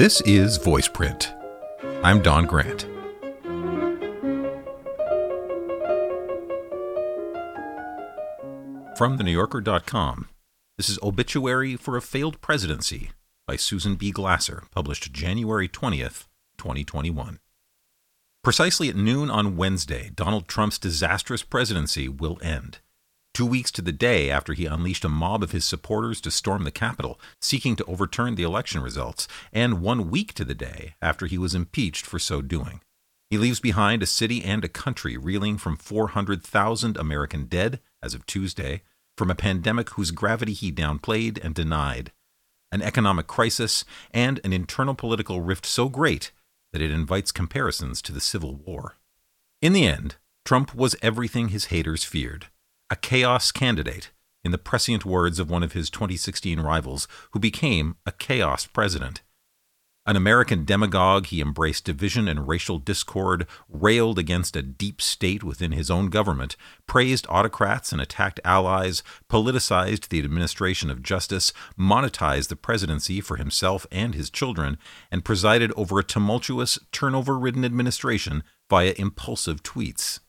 This is VoicePrint. I'm Don Grant. From TheNewYorker.com, this is Obituary for a Failed Presidency by Susan B. Glasser, published January 20th, 2021. Precisely at noon on Wednesday, Donald Trump's disastrous presidency will end. Two weeks to the day after he unleashed a mob of his supporters to storm the Capitol, seeking to overturn the election results, and one week to the day after he was impeached for so doing. He leaves behind a city and a country reeling from 400,000 American dead as of Tuesday, from a pandemic whose gravity he downplayed and denied, an economic crisis, and an internal political rift so great that it invites comparisons to the Civil War. In the end, Trump was everything his haters feared a chaos candidate, in the prescient words of one of his 2016 rivals, who became a chaos president. An American demagogue, he embraced division and racial discord, railed against a deep state within his own government, praised autocrats and attacked allies, politicized the administration of justice, monetized the presidency for himself and his children, and presided over a tumultuous, turnover ridden administration via impulsive tweets.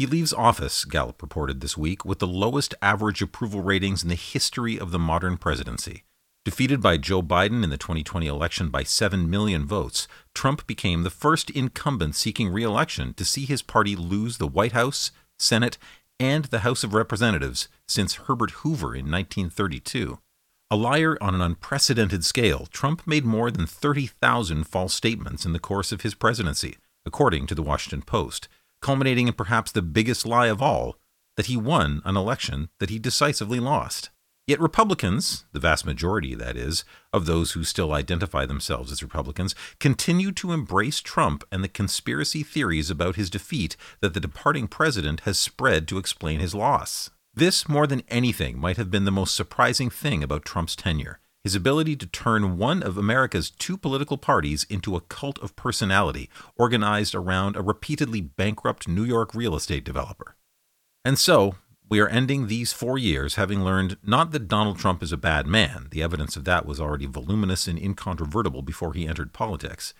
He leaves office, Gallup reported this week, with the lowest average approval ratings in the history of the modern presidency. Defeated by Joe Biden in the 2020 election by 7 million votes, Trump became the first incumbent seeking re election to see his party lose the White House, Senate, and the House of Representatives since Herbert Hoover in 1932. A liar on an unprecedented scale, Trump made more than 30,000 false statements in the course of his presidency, according to the Washington Post culminating in perhaps the biggest lie of all that he won an election that he decisively lost. Yet Republicans, the vast majority, that is, of those who still identify themselves as Republicans, continue to embrace Trump and the conspiracy theories about his defeat that the departing president has spread to explain his loss. This, more than anything, might have been the most surprising thing about Trump's tenure his ability to turn one of America's two political parties into a cult of personality organized around a repeatedly bankrupt New York real estate developer. And so, we are ending these four years having learned not that Donald Trump is a bad man, the evidence of that was already voluminous and incontrovertible before he entered politics,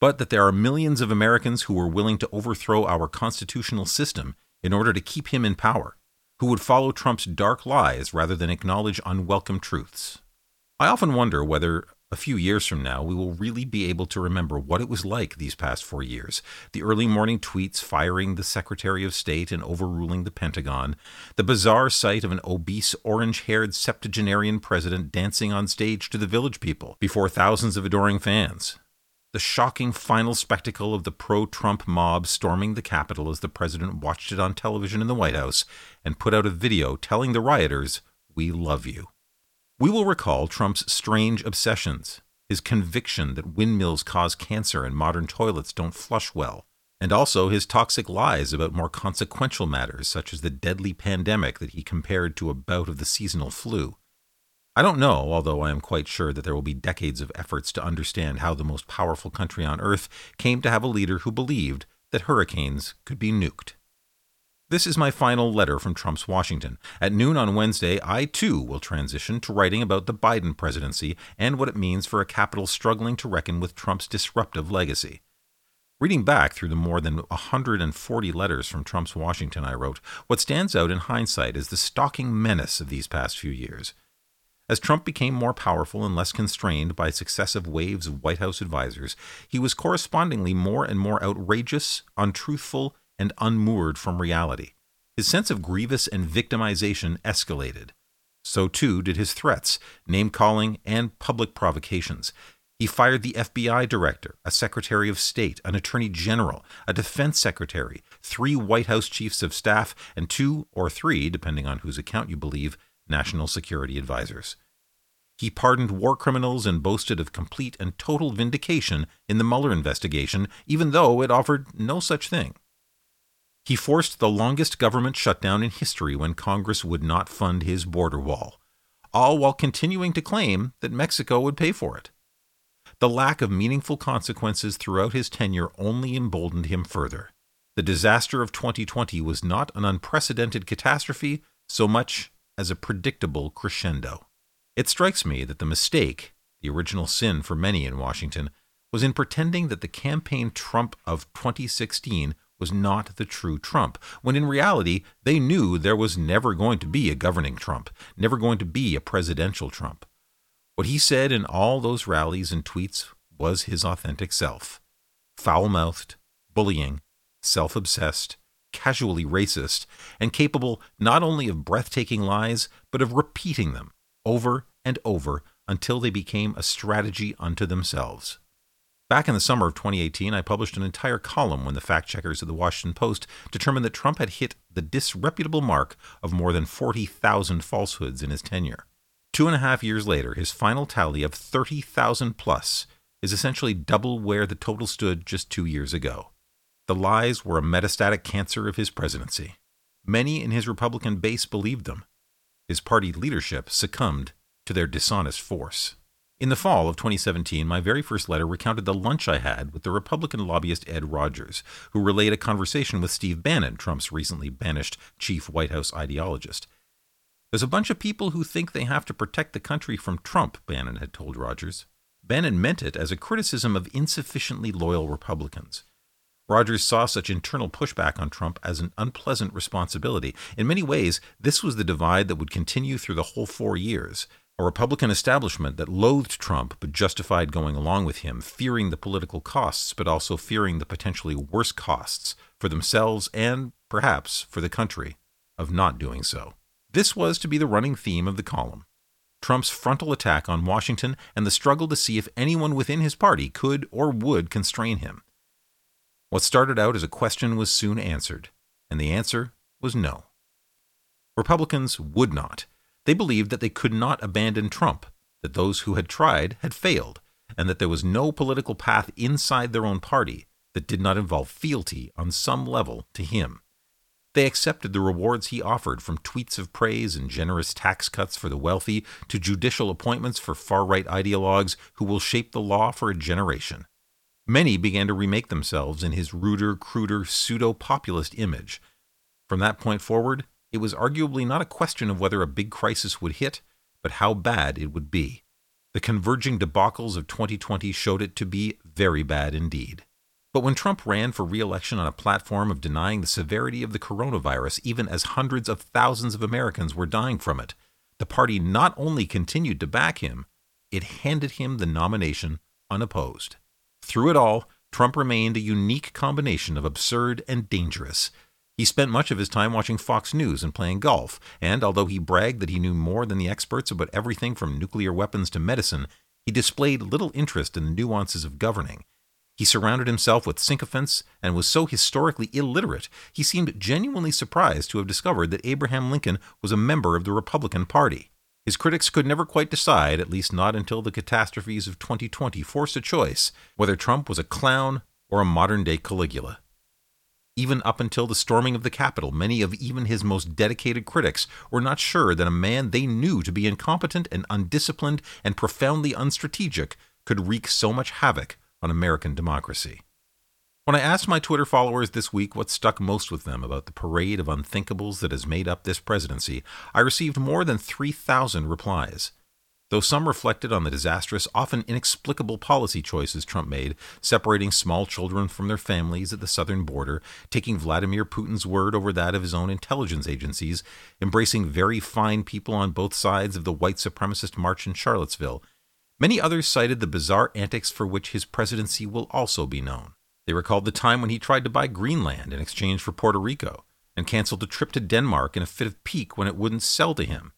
but that there are millions of Americans who were willing to overthrow our constitutional system in order to keep him in power, who would follow Trump's dark lies rather than acknowledge unwelcome truths. I often wonder whether a few years from now we will really be able to remember what it was like these past four years the early morning tweets firing the Secretary of State and overruling the Pentagon, the bizarre sight of an obese, orange haired septuagenarian president dancing on stage to the village people before thousands of adoring fans. The shocking final spectacle of the pro Trump mob storming the Capitol as the president watched it on television in the White House and put out a video telling the rioters, We love you. We will recall Trump's strange obsessions, his conviction that windmills cause cancer and modern toilets don't flush well, and also his toxic lies about more consequential matters such as the deadly pandemic that he compared to a bout of the seasonal flu. I don't know, although I am quite sure that there will be decades of efforts to understand how the most powerful country on earth came to have a leader who believed that hurricanes could be nuked. This is my final letter from Trump's Washington. At noon on Wednesday, I too will transition to writing about the Biden presidency and what it means for a capital struggling to reckon with Trump's disruptive legacy. Reading back through the more than 140 letters from Trump's Washington I wrote, what stands out in hindsight is the stalking menace of these past few years. As Trump became more powerful and less constrained by successive waves of White House advisers, he was correspondingly more and more outrageous, untruthful, and unmoored from reality. His sense of grievous and victimization escalated. So too did his threats, name calling, and public provocations. He fired the FBI director, a secretary of state, an attorney general, a defense secretary, three White House chiefs of staff, and two or three, depending on whose account you believe, national security advisors. He pardoned war criminals and boasted of complete and total vindication in the Mueller investigation, even though it offered no such thing. He forced the longest government shutdown in history when Congress would not fund his border wall, all while continuing to claim that Mexico would pay for it. The lack of meaningful consequences throughout his tenure only emboldened him further. The disaster of 2020 was not an unprecedented catastrophe so much as a predictable crescendo. It strikes me that the mistake the original sin for many in Washington, was in pretending that the campaign Trump of 2016 was not the true Trump, when in reality they knew there was never going to be a governing Trump, never going to be a presidential Trump. What he said in all those rallies and tweets was his authentic self foul mouthed, bullying, self obsessed, casually racist, and capable not only of breathtaking lies, but of repeating them over and over until they became a strategy unto themselves. Back in the summer of 2018, I published an entire column when the fact checkers of the Washington Post determined that Trump had hit the disreputable mark of more than 40,000 falsehoods in his tenure. Two and a half years later, his final tally of 30,000 plus is essentially double where the total stood just two years ago. The lies were a metastatic cancer of his presidency. Many in his Republican base believed them. His party leadership succumbed to their dishonest force. In the fall of 2017, my very first letter recounted the lunch I had with the Republican lobbyist Ed Rogers, who relayed a conversation with Steve Bannon, Trump's recently banished chief White House ideologist. There's a bunch of people who think they have to protect the country from Trump, Bannon had told Rogers. Bannon meant it as a criticism of insufficiently loyal Republicans. Rogers saw such internal pushback on Trump as an unpleasant responsibility. In many ways, this was the divide that would continue through the whole four years, a Republican establishment that loathed Trump but justified going along with him, fearing the political costs but also fearing the potentially worse costs for themselves and, perhaps, for the country of not doing so. This was to be the running theme of the column. Trump's frontal attack on Washington and the struggle to see if anyone within his party could or would constrain him. What started out as a question was soon answered, and the answer was no. Republicans would not, they believed that they could not abandon Trump, that those who had tried had failed, and that there was no political path inside their own party that did not involve fealty on some level to him. They accepted the rewards he offered, from tweets of praise and generous tax cuts for the wealthy to judicial appointments for far right ideologues who will shape the law for a generation. Many began to remake themselves in his ruder, cruder, pseudo populist image. From that point forward, it was arguably not a question of whether a big crisis would hit, but how bad it would be. The converging debacles of 2020 showed it to be very bad indeed. But when Trump ran for re election on a platform of denying the severity of the coronavirus, even as hundreds of thousands of Americans were dying from it, the party not only continued to back him, it handed him the nomination unopposed. Through it all, Trump remained a unique combination of absurd and dangerous, he spent much of his time watching Fox News and playing golf, and although he bragged that he knew more than the experts about everything from nuclear weapons to medicine, he displayed little interest in the nuances of governing. He surrounded himself with sycophants and was so historically illiterate, he seemed genuinely surprised to have discovered that Abraham Lincoln was a member of the Republican Party. His critics could never quite decide, at least not until the catastrophes of 2020 forced a choice, whether Trump was a clown or a modern day Caligula. Even up until the storming of the Capitol, many of even his most dedicated critics were not sure that a man they knew to be incompetent and undisciplined and profoundly unstrategic could wreak so much havoc on American democracy. When I asked my Twitter followers this week what stuck most with them about the parade of unthinkables that has made up this presidency, I received more than 3,000 replies. Though some reflected on the disastrous, often inexplicable policy choices Trump made, separating small children from their families at the southern border, taking Vladimir Putin's word over that of his own intelligence agencies, embracing very fine people on both sides of the white supremacist march in Charlottesville, many others cited the bizarre antics for which his presidency will also be known. They recalled the time when he tried to buy Greenland in exchange for Puerto Rico, and canceled a trip to Denmark in a fit of pique when it wouldn't sell to him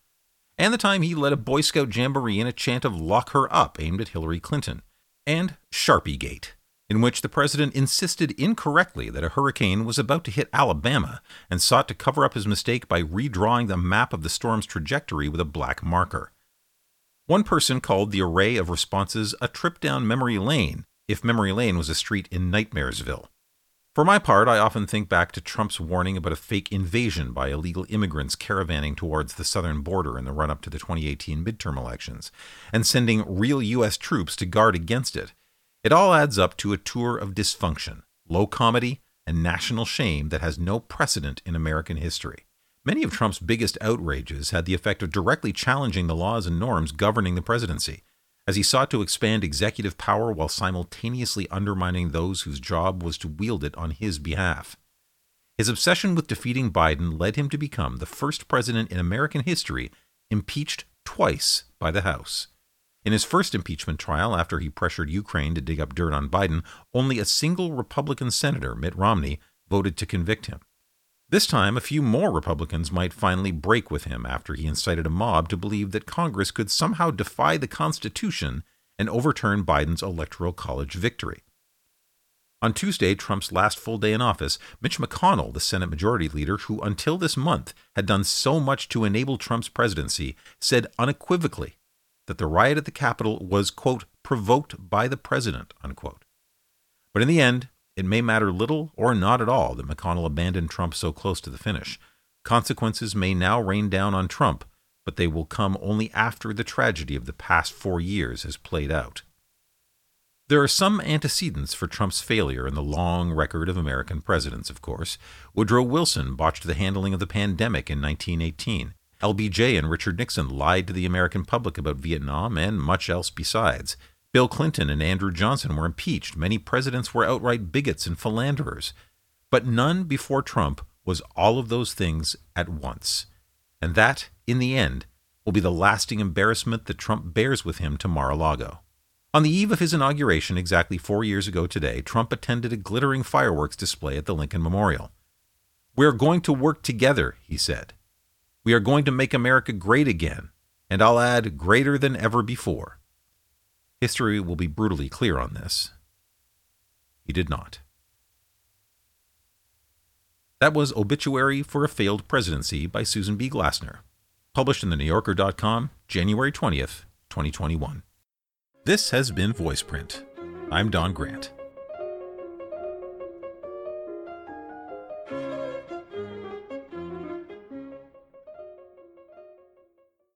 and the time he led a Boy Scout jamboree in a chant of Lock Her Up aimed at Hillary Clinton, and Sharpie Gate, in which the president insisted incorrectly that a hurricane was about to hit Alabama and sought to cover up his mistake by redrawing the map of the storm's trajectory with a black marker. One person called the array of responses a trip down memory lane, if memory lane was a street in Nightmaresville. For my part, I often think back to Trump's warning about a fake invasion by illegal immigrants caravanning towards the southern border in the run up to the 2018 midterm elections, and sending real U.S. troops to guard against it. It all adds up to a tour of dysfunction, low comedy, and national shame that has no precedent in American history. Many of Trump's biggest outrages had the effect of directly challenging the laws and norms governing the presidency. As he sought to expand executive power while simultaneously undermining those whose job was to wield it on his behalf. His obsession with defeating Biden led him to become the first president in American history impeached twice by the House. In his first impeachment trial, after he pressured Ukraine to dig up dirt on Biden, only a single Republican senator, Mitt Romney, voted to convict him. This time, a few more Republicans might finally break with him after he incited a mob to believe that Congress could somehow defy the Constitution and overturn Biden's Electoral College victory. On Tuesday, Trump's last full day in office, Mitch McConnell, the Senate Majority Leader, who until this month had done so much to enable Trump's presidency, said unequivocally that the riot at the Capitol was, quote, provoked by the president, unquote. But in the end, it may matter little or not at all that McConnell abandoned Trump so close to the finish. Consequences may now rain down on Trump, but they will come only after the tragedy of the past four years has played out. There are some antecedents for Trump's failure in the long record of American presidents, of course. Woodrow Wilson botched the handling of the pandemic in 1918. LBJ and Richard Nixon lied to the American public about Vietnam and much else besides. Bill Clinton and Andrew Johnson were impeached. Many presidents were outright bigots and philanderers. But none before Trump was all of those things at once. And that, in the end, will be the lasting embarrassment that Trump bears with him to Mar a Lago. On the eve of his inauguration, exactly four years ago today, Trump attended a glittering fireworks display at the Lincoln Memorial. We are going to work together, he said. We are going to make America great again, and I'll add, greater than ever before. History will be brutally clear on this. He did not. That was Obituary for a Failed Presidency by Susan B. Glasner, published in the NewYorker.com, January 20th, 2021. This has been VoicePrint. I'm Don Grant.